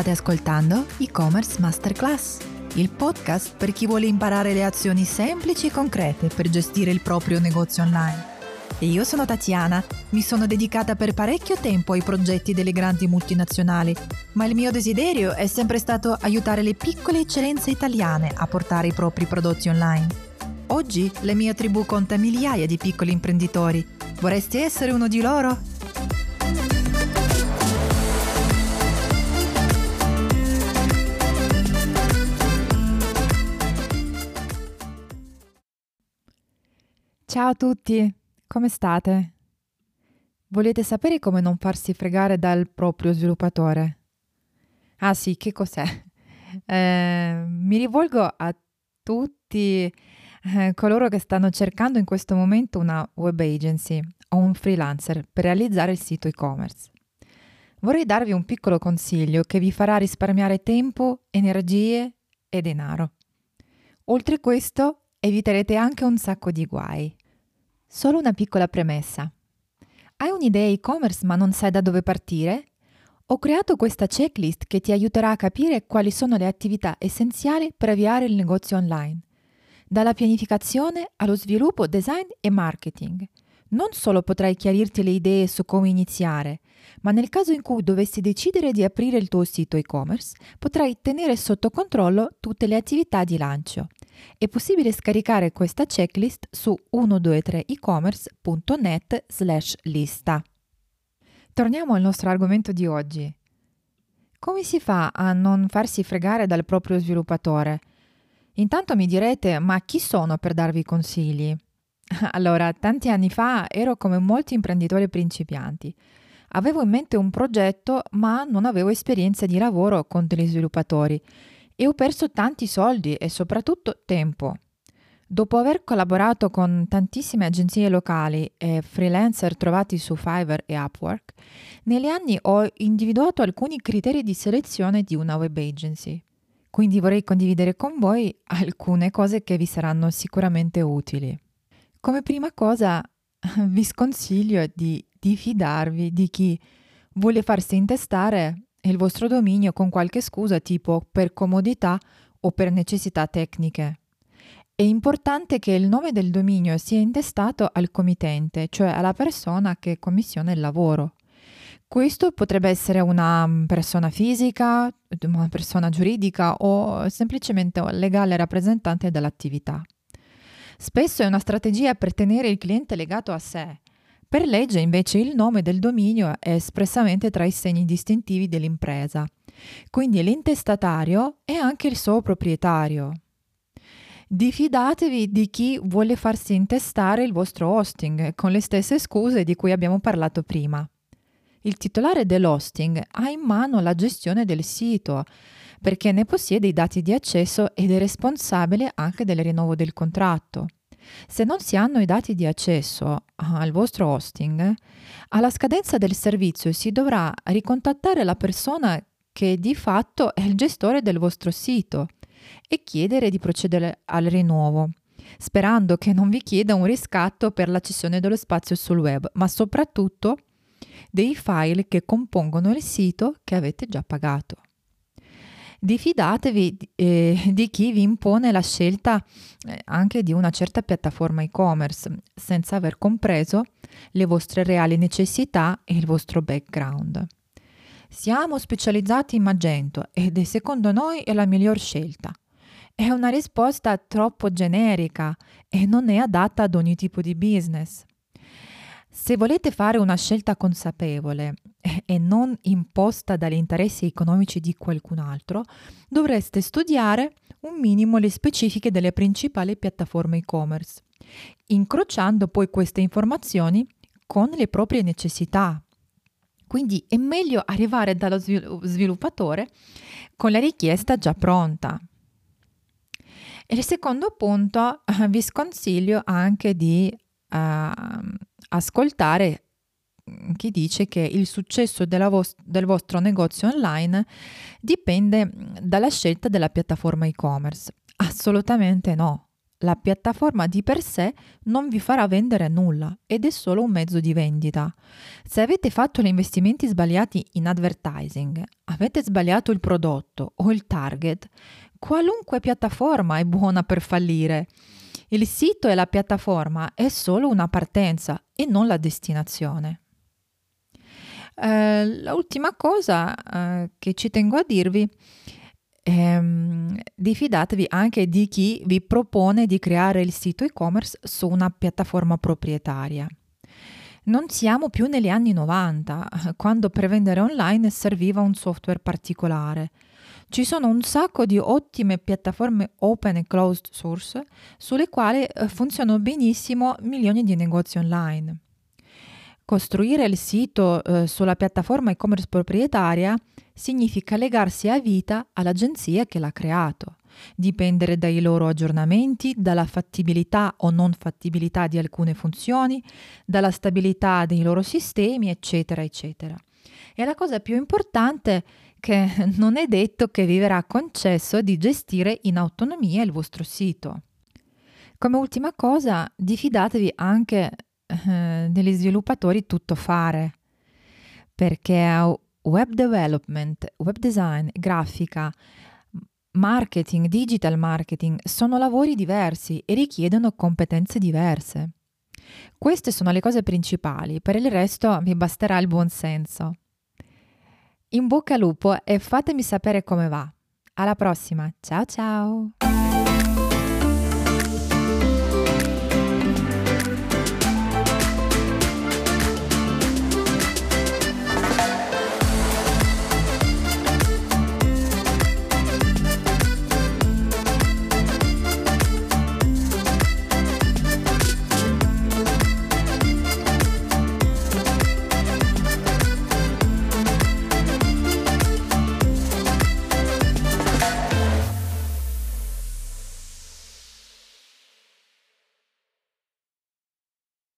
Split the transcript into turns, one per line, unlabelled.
State ascoltando e-commerce masterclass, il podcast per chi vuole imparare le azioni semplici e concrete per gestire il proprio negozio online. E io sono Tatiana, mi sono dedicata per parecchio tempo ai progetti delle grandi multinazionali, ma il mio desiderio è sempre stato aiutare le piccole eccellenze italiane a portare i propri prodotti online. Oggi la mia tribù conta migliaia di piccoli imprenditori. Vorresti essere uno di loro? Ciao a tutti, come state? Volete sapere come non farsi fregare dal proprio sviluppatore? Ah sì, che cos'è? Eh, mi rivolgo a tutti eh, coloro che stanno cercando in questo momento una web agency o un freelancer per realizzare il sito e-commerce. Vorrei darvi un piccolo consiglio che vi farà risparmiare tempo, energie e denaro. Oltre questo, eviterete anche un sacco di guai. Solo una piccola premessa. Hai un'idea e-commerce ma non sai da dove partire? Ho creato questa checklist che ti aiuterà a capire quali sono le attività essenziali per avviare il negozio online, dalla pianificazione allo sviluppo, design e marketing. Non solo potrai chiarirti le idee su come iniziare, ma nel caso in cui dovessi decidere di aprire il tuo sito e-commerce, potrai tenere sotto controllo tutte le attività di lancio è possibile scaricare questa checklist su 123ecommerce.net slash lista. Torniamo al nostro argomento di oggi. Come si fa a non farsi fregare dal proprio sviluppatore? Intanto mi direte, ma chi sono per darvi consigli? Allora, tanti anni fa ero come molti imprenditori principianti. Avevo in mente un progetto, ma non avevo esperienza di lavoro con degli sviluppatori e ho perso tanti soldi e soprattutto tempo. Dopo aver collaborato con tantissime agenzie locali e freelancer trovati su Fiverr e Upwork, negli anni ho individuato alcuni criteri di selezione di una web agency. Quindi vorrei condividere con voi alcune cose che vi saranno sicuramente utili. Come prima cosa vi sconsiglio di, di fidarvi di chi vuole farsi intestare il vostro dominio con qualche scusa tipo per comodità o per necessità tecniche. È importante che il nome del dominio sia intestato al committente, cioè alla persona che commissiona il lavoro. Questo potrebbe essere una persona fisica, una persona giuridica o semplicemente un legale rappresentante dell'attività. Spesso è una strategia per tenere il cliente legato a sé, per legge invece il nome del dominio è espressamente tra i segni distintivi dell'impresa, quindi l'intestatario è anche il suo proprietario. Diffidatevi di chi vuole farsi intestare il vostro hosting con le stesse scuse di cui abbiamo parlato prima. Il titolare dell'hosting ha in mano la gestione del sito perché ne possiede i dati di accesso ed è responsabile anche del rinnovo del contratto. Se non si hanno i dati di accesso al vostro hosting, alla scadenza del servizio si dovrà ricontattare la persona che di fatto è il gestore del vostro sito e chiedere di procedere al rinnovo, sperando che non vi chieda un riscatto per la cessione dello spazio sul web, ma soprattutto dei file che compongono il sito che avete già pagato diffidatevi eh, di chi vi impone la scelta eh, anche di una certa piattaforma e-commerce senza aver compreso le vostre reali necessità e il vostro background. Siamo specializzati in Magento ed è secondo noi è la miglior scelta. È una risposta troppo generica e non è adatta ad ogni tipo di business. Se volete fare una scelta consapevole e non imposta dagli interessi economici di qualcun altro, dovreste studiare un minimo le specifiche delle principali piattaforme e-commerce, incrociando poi queste informazioni con le proprie necessità. Quindi è meglio arrivare dallo sviluppatore con la richiesta già pronta. E il secondo punto vi sconsiglio anche di uh, ascoltare chi dice che il successo vo- del vostro negozio online dipende dalla scelta della piattaforma e-commerce. Assolutamente no. la piattaforma di per sé non vi farà vendere nulla ed è solo un mezzo di vendita. Se avete fatto gli investimenti sbagliati in advertising, avete sbagliato il prodotto o il target, qualunque piattaforma è buona per fallire. Il sito e la piattaforma è solo una partenza e non la destinazione. Eh, l'ultima cosa eh, che ci tengo a dirvi ehm, diffidatevi anche di chi vi propone di creare il sito e-commerce su una piattaforma proprietaria. Non siamo più negli anni 90, quando per vendere online serviva un software particolare. Ci sono un sacco di ottime piattaforme open e closed source sulle quali eh, funzionano benissimo milioni di negozi online. Costruire il sito eh, sulla piattaforma e-commerce proprietaria significa legarsi a vita all'agenzia che l'ha creato, dipendere dai loro aggiornamenti, dalla fattibilità o non fattibilità di alcune funzioni, dalla stabilità dei loro sistemi, eccetera, eccetera. E la cosa più importante è che non è detto che vi verrà concesso di gestire in autonomia il vostro sito. Come ultima cosa, diffidatevi anche eh, degli sviluppatori tuttofare, perché web development, web design, grafica, marketing, digital marketing sono lavori diversi e richiedono competenze diverse. Queste sono le cose principali, per il resto vi basterà il buon senso. In bocca al lupo e fatemi sapere come va. Alla prossima, ciao ciao!